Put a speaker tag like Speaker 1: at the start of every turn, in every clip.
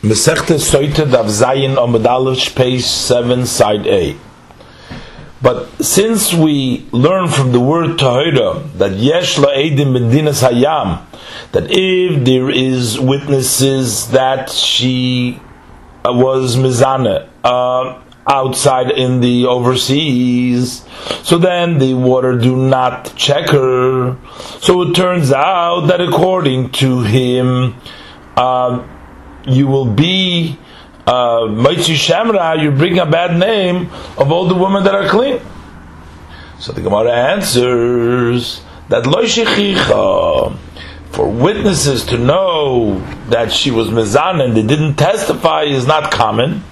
Speaker 1: Mesechta Dav Zayin page 7, side A. But since we learn from the word Tahira that Yesh La'edim Medinas Hayam, that if there is witnesses that she uh, was Mizana, uh, outside in the overseas, so then the water do not check her. So it turns out that according to him, uh, you will be uh, Shamra, you bring a bad name of all the women that are clean. So the Gemara answers that Lo for witnesses to know that she was mezan and they didn't testify is not common.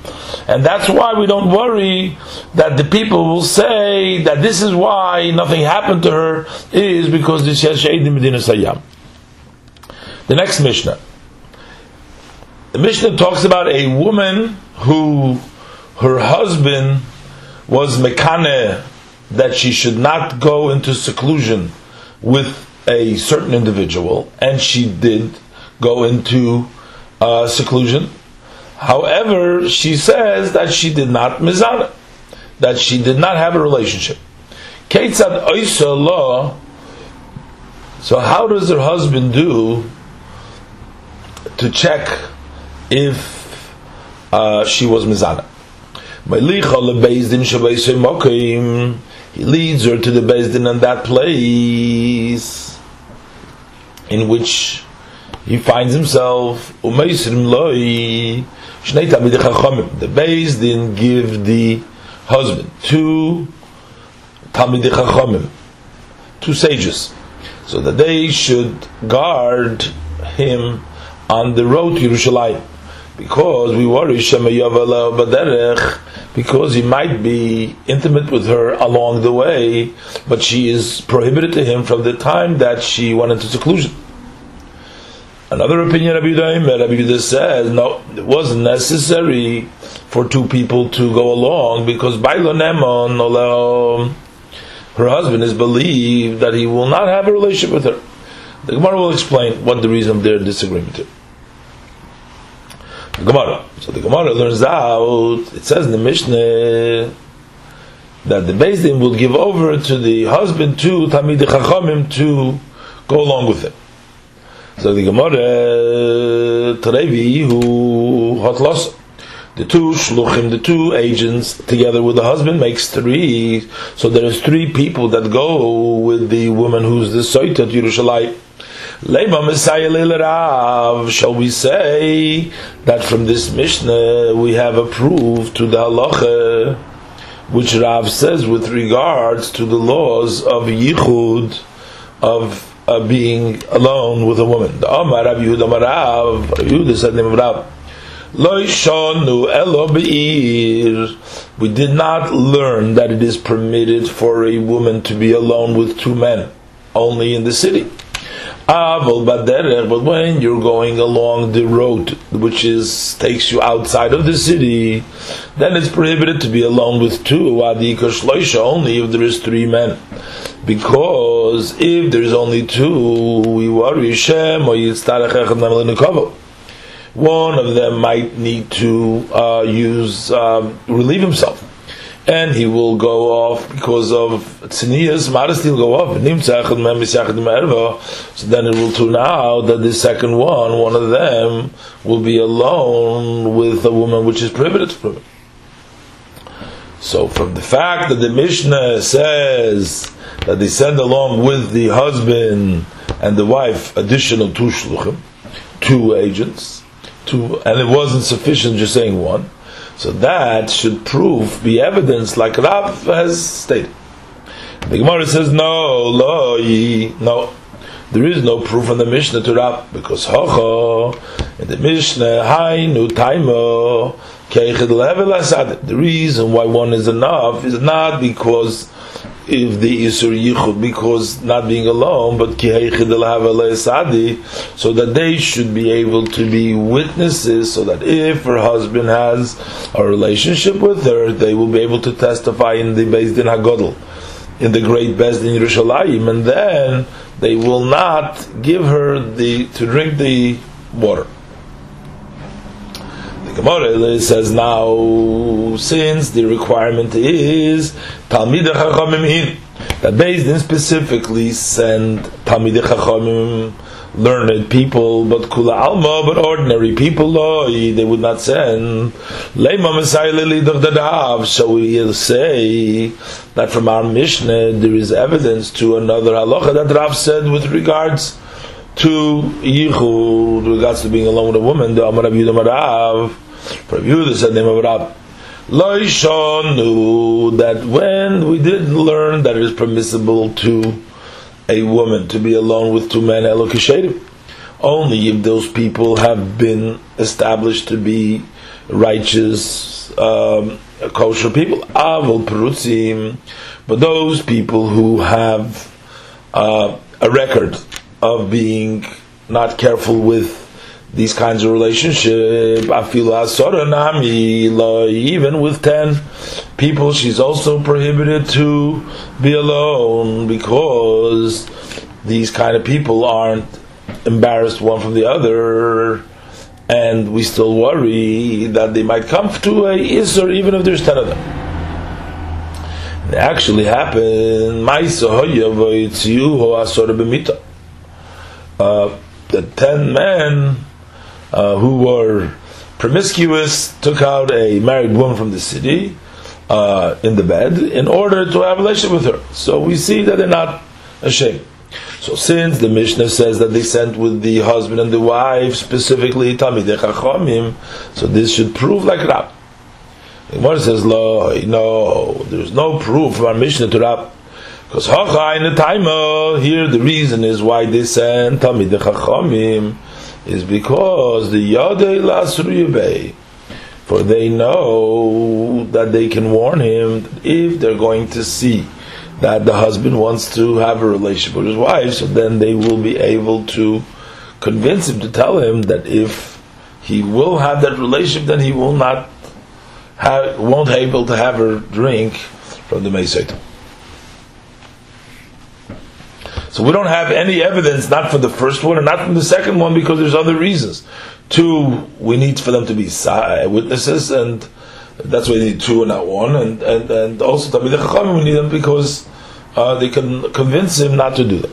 Speaker 1: And that's why we don't worry that the people will say that this is why nothing happened to her is because this has Shahidim Medinas Hayam. The next Mishnah. The Mishnah talks about a woman who her husband was mekane that she should not go into seclusion with a certain individual, and she did go into uh, seclusion. However, she says that she did not mizana, that she did not have a relationship. Ketzad oisa. So, how does her husband do to check if uh, she was mizana. He leads her to the Beis Din and that place in which he finds himself. The Beis Din give the husband two Talmidei Chachamim, two sages, so that they should guard him on the road to Yerushalayim because we worry Shema Yavala Baderech, because he might be intimate with her along the way, but she is prohibited to him from the time that she went into seclusion. Another opinion, Rabbi Yehuda, Rabbi Yehuda says, no, it wasn't necessary for two people to go along because her husband is believed that he will not have a relationship with her. The Gemara will explain what the reason of their disagreement is. Gemara. So the Gemara learns out, it says in the Mishnah, that the Bezdin will give over to the husband to Tamid Chachamim to go along with him. So the Gemara, Tarevi, who hot loss, the two shluchim, the two agents, together with the husband, makes three. So there is three people that go with the woman who's the Soitat Yerushalayim. Lema Messiah Rav, shall we say that from this Mishnah we have a proof to the halacha, which Rav says with regards to the laws of Yichud, of uh, being alone with a woman. The Amar Rav Yehuda Rav, Yehuda said name of Rav. We did not learn that it is permitted for a woman to be alone with two men, only in the city. But when you're going along the road, which is takes you outside of the city, then it's prohibited to be alone with two. Only if there is three men, because if there is only two, we worry Shem or One of them might need to uh, use um, relieve himself and he will go off because of tzinias, modesty will go off. So then it will turn out that the second one, one of them, will be alone with a woman which is prohibited from it. So from the fact that the Mishnah says that they send along with the husband and the wife additional two shluchim, two agents, two, and it wasn't sufficient just saying one. So that should prove, be evidence, like Rav has stated. The Gemara says, no, lo, no. There is no proof in the Mishnah to Rav, because hocho, in the Mishnah, hai nu taimo, the reason why one is enough is not because if the Isur Yichud because not being alone, but so that they should be able to be witnesses, so that if her husband has a relationship with her, they will be able to testify in the Beis Din Hagodl, in the great Beis Din Yerushalayim, and then they will not give her the to drink the water. Gemara says now, since the requirement is Talmid Chachamim that Beis Din specifically send Talmid Chachamim learned people, but kula alma, but ordinary people, they would not send. So we'll say that from our Mishnah there is evidence to another halacha that Rav said with regards to yichud, with regards to being alone with a woman. The Amar Rabbi Rav, Yehuda said name of Rav. Loishonu that when we did learn that it is permissible to a woman to be alone with two men elokishedim. Only if those people have been established to be righteous, um, kosher people. Avol perutzim, but those people who have uh, a record of being not careful with these kinds of relationship. Even with ten people, she's also prohibited to be alone because these kind of people aren't embarrassed one from the other, and we still worry that they might come to a isser even if there's ten of them. It actually happened. Uh, the ten men uh, who were promiscuous took out a married woman from the city uh, in the bed in order to have a relationship with her. So we see that they're not ashamed. So since the Mishnah says that they sent with the husband and the wife specifically Talmidei Chachamim, so this should prove like Rab. The Gemara says, "Lo, no, there's no proof from our Mishnah to Rab." Because Hacha in the time here the reason is why they sent Talmidei Chachamim is because the Yadei Lasriyabei, for they know that they can warn him if they're going to see that the husband wants to have a relationship with his wife, so then they will be able to convince him to tell him that if he will have that relationship, then he will not have, won't able to have her drink from the Mesait. So we don't have any evidence, not for the first one and not from the second one, because there's other reasons. Two, we need for them to be witnesses, and that's why we need two and not one. And and, and also Chachamim, we need them because uh, they can convince him not to do that.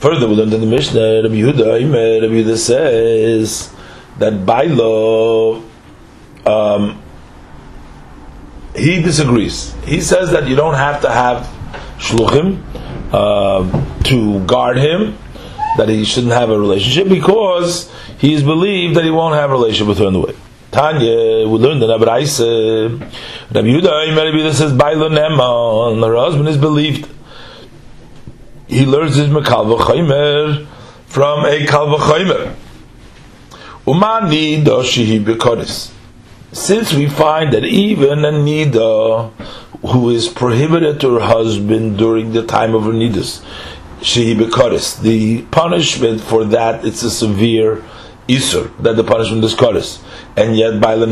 Speaker 1: Further, we learned in the Mishnah, Rabbi Yehuda, Rabbi Yehuda says that by law, um, he disagrees. He says that you don't have to have shluchim uh, to guard him, that he shouldn't have a relationship because he is believed that he won't have a relationship with her in the way. Tanya, we learned in Abraise, Rabbi Yehuda, Rabbi Yehuda says, Baila Neman, her husband is believed. He learns his Mekalva Chaymer from a Kalva Chaymer. Umani Doshihi Bekodis. Since we find that even a Nida who is prohibited to her husband during the time of her Nidus, she the punishment for that, it's a severe Isur, that the punishment is Kodis. And yet by the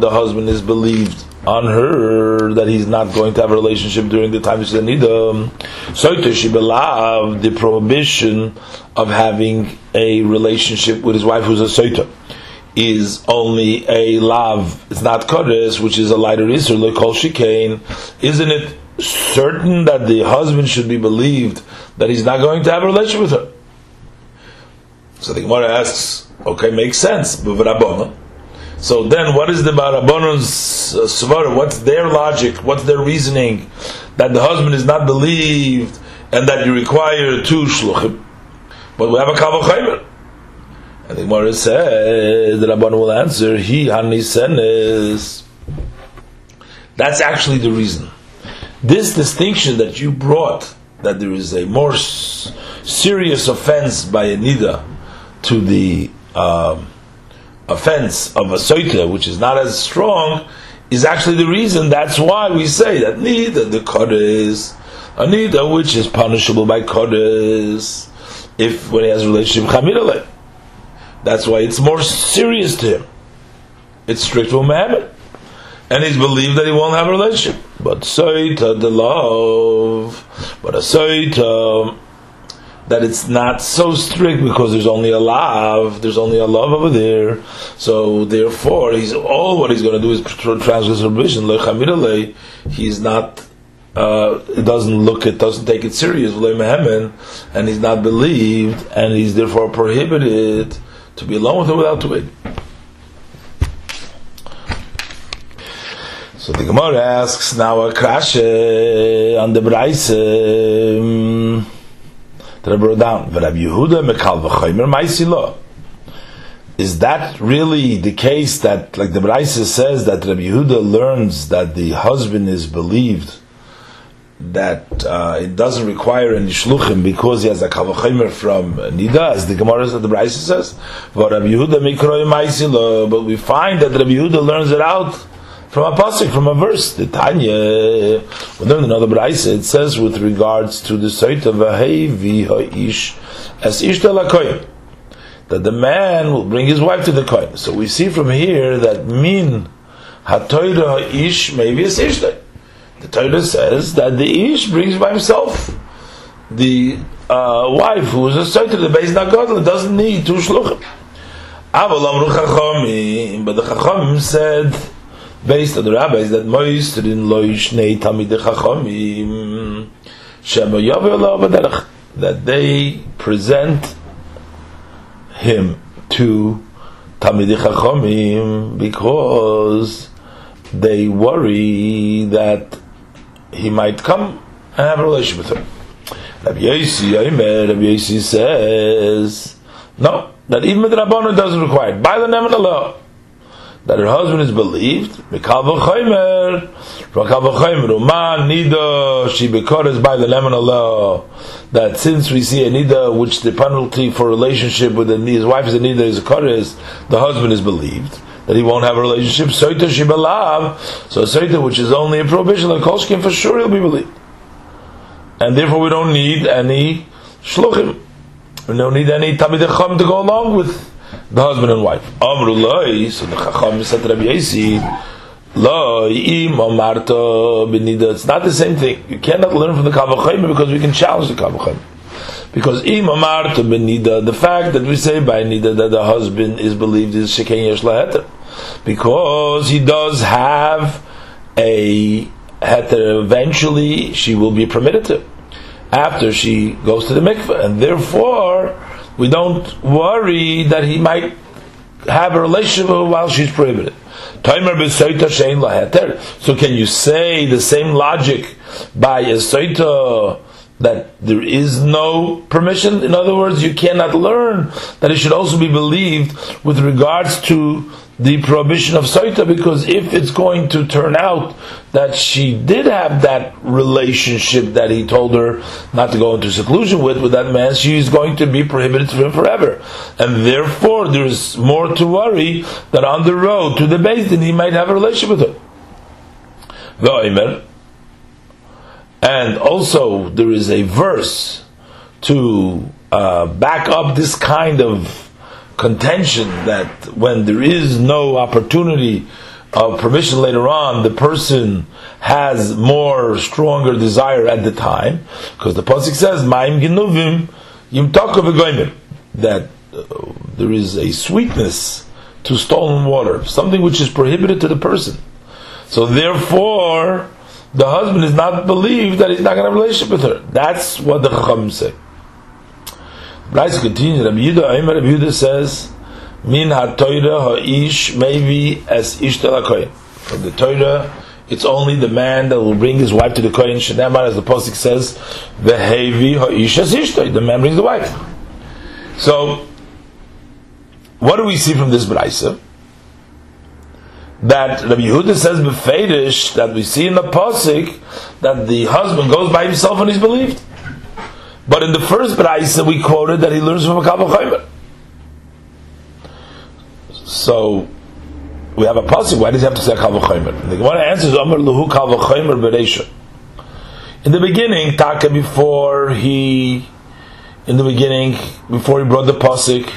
Speaker 1: the husband is believed on her that he's not going to have a relationship during the time she's a nidam. So she the prohibition of having a relationship with his wife who's a soita is only a lav. It's not kodesh, which is a lighter isur, like kol shikain. Isn't it certain that the husband should be believed that he's not going to have a relationship with her? So the Gemara asks, okay, makes sense, so then, what is the Barabonon's uh, svara? What's their logic? What's their reasoning that the husband is not believed and that you require two shluchim? But we have a kavachaymer. And the Gemara says the Rabban will answer, He hanisenes. That's actually the reason. This distinction that you brought, that there is a more s- serious offense by a nida to the um, offense of a soita, which is not as strong, is actually the reason. That's why we say that nida the kodesh, a nida which is punishable by kodesh, if when he has a relationship chamidale. That's why it's more serious to him. It's strict for Muhammad. And he's believed that he won't have a relationship. But Saita, the love, but a Saita, that it's not so strict because there's only a love, there's only a love over there. So therefore, he's all what he's going to do is transgress prohibition. He's not. Uh, it doesn't look it doesn't take it serious and he's not believed and he's therefore prohibited to be alone with her without to wait. So the Gemara asks now a krashe on the Braise um, that I brought down. Rabbi Yehuda mekal v'chaymer ma'isilo. Is that really the case that, like the Braise says, that Rabbi Yehuda learns that the husband is believed, that uh, it doesn't require any shluchim because he has a kavachimer from Nida, as the Gemara says, the Braise says, but Rabbi Yehuda mikroy but we find that Rabbi Yehuda learns it out from a pasuk, from a verse. The Tanya, we another brayse. It says with regards to the site of Vahevi Ha'ish as Ish Lakoyim, that the man will bring his wife to the kohen. So we see from here that min Hatoira Ha'ish maybe is Ishta. The Torah says that the Ish brings by himself the uh, wife who is a of the base Nagadl doesn't need two shluchim. But the Chachomim said based on the rabbis that moisterin lo yishnei tamid chachamim shema yavu that they present him to tamid chachamim because they worry that he might come and have a relationship with her. Rabbi Yosi, Rabbi Yosi says, no, that even the Rabbanon doesn't require it. By the name of the law, that her husband is believed. Mikal v'chaymer, Mikal v'chaymer, Uma nida, she bekoras by the lemon Allah, that since we see a nida, which the penalty for relationship with his wife is a nida, is a koris, the husband is believed that he won't have a relationship. Soita shibalav, so soita which is only a prohibition, like kolshkin, for sure he'll be believed. And therefore we don't need any shluchim. We don't need any tamid to go along with the husband and wife. Amrullah, so the Chacham said Rabbi Yosi. It's not the same thing. You cannot learn from the Kavachayim because we can challenge the Kavachayim. Because im omarto benida, the fact that we say by nida that the husband is believed is sheken yesh. Because he does have a heter, eventually she will be permitted to. After she goes to the mikveh. And therefore, we don't worry that he might have a relationship while she's prohibited. So can you say the same logic by a soita that there is no permission? In other words, you cannot learn that it should also be believed with regards to the prohibition of Saita because if it's going to turn out that she did have that relationship that he told her not to go into seclusion with with that man, she is going to be prohibited from him forever. And therefore there's more to worry that on the road to the base then he might have a relationship with her. And also there is a verse to uh, back up this kind of contention that when there is no opportunity of permission later on, the person has more stronger desire at the time, because the pasuk says, "Ma'im ginuvim yimtakav that uh, there is a sweetness to stolen water, something which is prohibited to the person. So therefore, the husband is not believed that he's not going to have a relationship with her. That's what the Chacham say. Braise continues, Rabbi Yehuda, Rabbi Yehuda says, Min ha-Torah ha-ish maybe as ish Kohen. From the Torah, it's only the man that will bring his wife to the Kohen. Shenamar, as the Pasuk says, Vehevi ha-ish as ishtoi. The man brings the wife. So, what do we see from this Braisa? That Rabbi Yehuda says befedish that we see in the pasuk that the husband goes by himself and he's believed. But in the first Braisa we quoted that he learns from a Chaymer. So we have a pasuk. Why does he have to say Kal v'chaymer? The Gemara answers Amar Luhu Kal v'chaymer. In the beginning, Taka before he, in the beginning, before he brought the pasuk,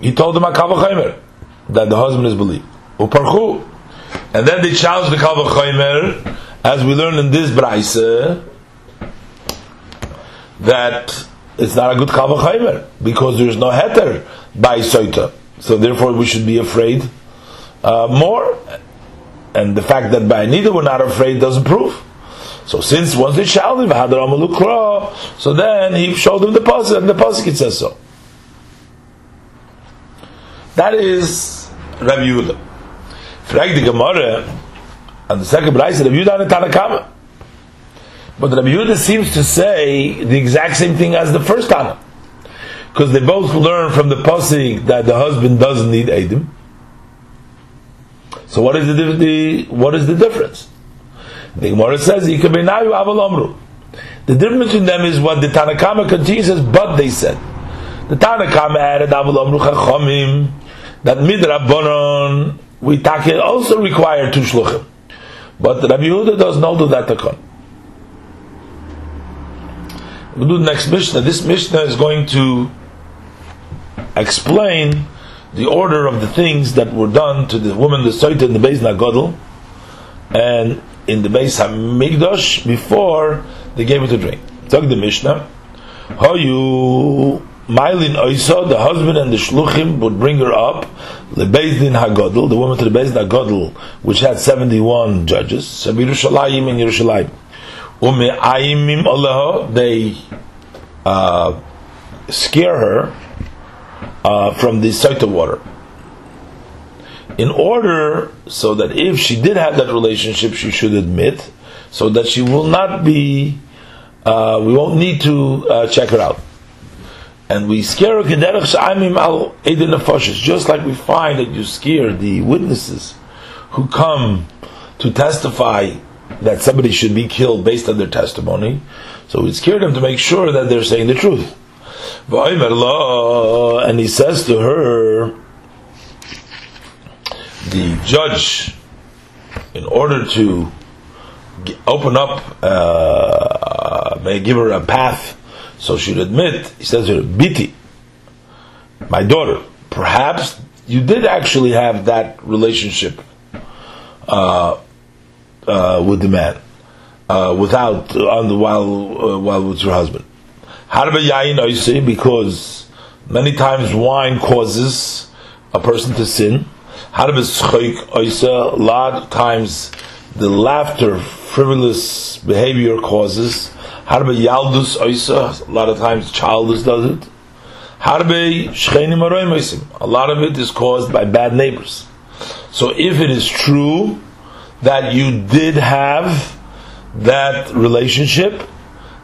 Speaker 1: he told them Kal v'chaymer that the husband is believed. Uparchu, and then they challenged the Kal v'chaymer, as we learn in this Braisa that it's not a good kavachaymer because there's no heter by soita. So therefore, we should be afraid uh, more. And the fact that by neither we're not afraid doesn't prove. So since once they shall live, so then he showed them the pasuk, and the pasuk it says so. That is Rabbi Yehuda. Frag the Gemara, and the second Bryce, Rabbi Yehuda and Tanakama. But Rabbi Yehuda seems to say the exact same thing as the first Tana. Because they both learn from the Pasik that the husband doesn't need Edim. So what is the, the what is the difference? The Gemara says, The difference between them is what the Tanakama continues says, but they said. The Tanakama added Aval Chachomim that Midrabanon we also require two shluchim. But Rabbi Yehuda does not do that takon. We do the next Mishnah. This Mishnah is going to explain the order of the things that were done to the woman, the Soita in the Beis Nagodl, and in the Beis Hamikdash before they gave it to drink. Talk the Mishnah. How you Mailin Oisa, the husband and the Shluchim would bring her up, the Beis Din Hagodl, the woman to the Beis Din Hagodl, which had 71 judges, Sabir Shalayim in Yerushalayim. Ume Aimim Allah, they uh, scare her uh, from the Saita water. In order so that if she did have that relationship, she should admit, so that she will not be, uh, we won't need to uh, check her out and we scare al just like we find that you scare the witnesses who come to testify that somebody should be killed based on their testimony. So we scare them to make sure that they're saying the truth. And he says to her, the judge, in order to open up, uh, may give her a path so she'd admit, he says to her, Biti, my daughter, perhaps you did actually have that relationship uh, uh, with the man uh, without on the while uh, while with your husband. How about yain see because many times wine causes a person to sin. How about A lot of times the laughter, frivolous behavior causes Harbe Yaldus Oisa, a lot of times childless does it. Harbe Shchenim Aroimesim, a lot of it is caused by bad neighbors. So if it is true that you did have that relationship,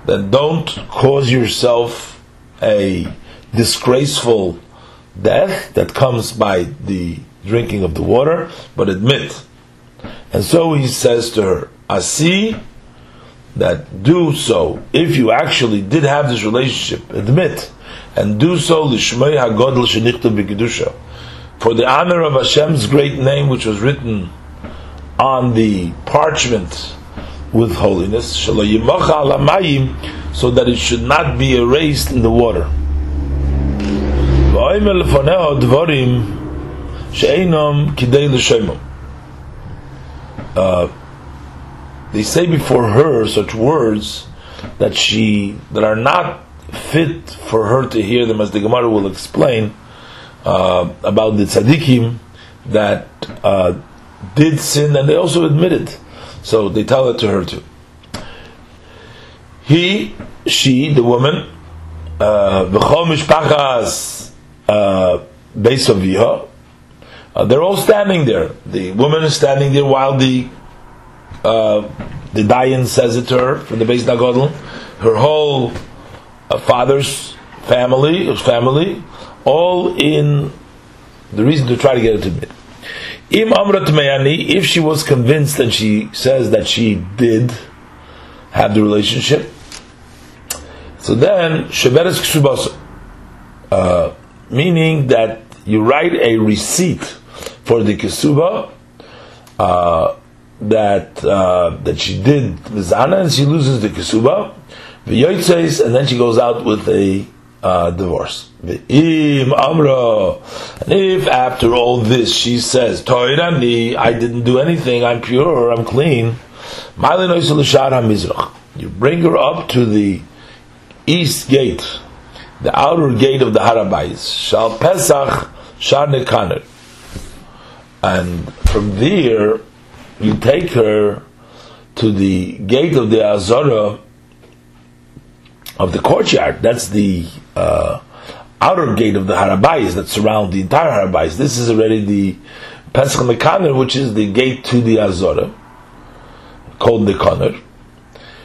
Speaker 1: then don't cause yourself a disgraceful death that comes by the drinking of the water, but admit. And so he says to her, Asi that do so if you actually did have this relationship, admit and do so b'kedusha for the honor of Hashem's great name, which was written on the parchment with holiness, so that it should not be erased in the water. Uh, they say before her such words that she that are not fit for her to hear them, as the Gemara will explain uh, about the tzaddikim that uh, did sin and they also admitted. So they tell it to her too. He, she, the woman, uh, v'chol mishpachas uh, beis uh, they're all standing there. The woman is standing there while the uh, the Dayan says it to her from the base Nagodl. Her whole uh, father's family, his family, all in the reason to try to get her to admit. Im Amrat if she was convinced and she says that she did have the relationship, so then Sheberes Ksubasa, uh, meaning that you write a receipt for the Kesuba, uh, that uh, that she did mizana and she loses the kesuba, v'yoytzeis, and then she goes out with a uh, divorce. V'im amra, and if after all this she says toirani, I didn't do anything, I'm pure, I'm clean. You bring her up to the east gate the outer gate of the Har HaBayis, Shal Pesach Shar Nikanor. And from there, you take her to the gate of the Azara of the courtyard. That's the uh, outer gate of the Har HaBayis that surround the entire Har HaBayis. This is already the Pesach Nikanor, which is the gate to the Azara, called Nikanor.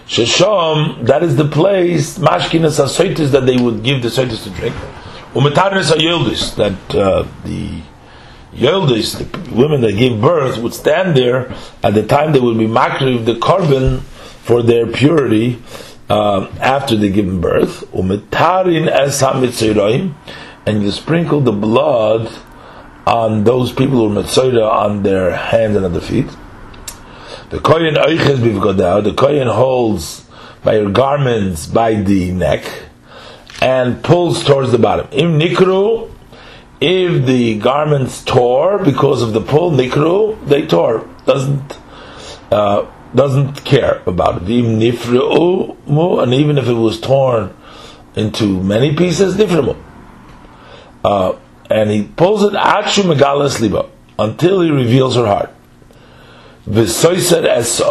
Speaker 1: Shesham, that is the place, Mashkinas Asoitis, that they would give the Soitis to drink. Umetarnis Ayoldis, that uh, the The women that give birth, would stand there at the time they would be makriv the korban for their purity uh, after they give birth. Umetarin es and you sprinkle the blood on those people who are on their hands and on their feet. The kohen oiches bivgodao. The kohen holds by your garments by the neck and pulls towards the bottom. Im nikru. If the garments tore because of the pull, nikru, they tore. Doesn't uh, doesn't care about it. Im nifru and even if it was torn into many pieces, nifru. Uh, and he pulls it achu megalas liba until he reveals her heart. V'soiser es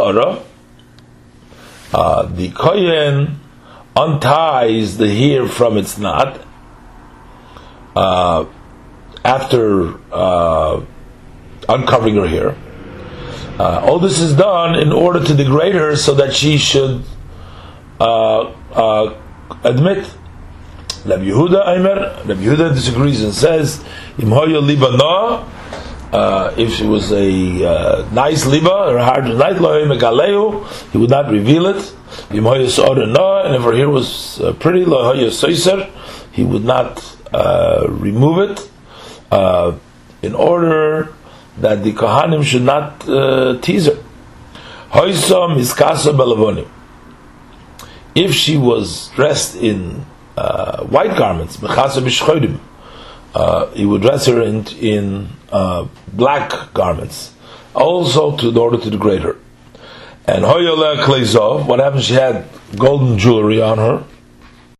Speaker 1: uh, the kohen unties the hair from its knot uh, after uh, uncovering her hair. Uh, all this is done in order to degrade her so that she should uh, uh, admit. Rabbi Yehuda Aimer, Rabbi Yehuda disagrees and says, uh, if she was a uh, nice liba, her heart was nice, he would not reveal it. And if her hair was uh, pretty, he would not uh, remove it uh, in order that the Kohanim should not uh, tease her. If she was dressed in uh, white garments, mechasa uh, he would dress her in, in uh, black garments, also to, in order to degrade her. And Hoyala Klezov, what happened? She had golden jewelry on her.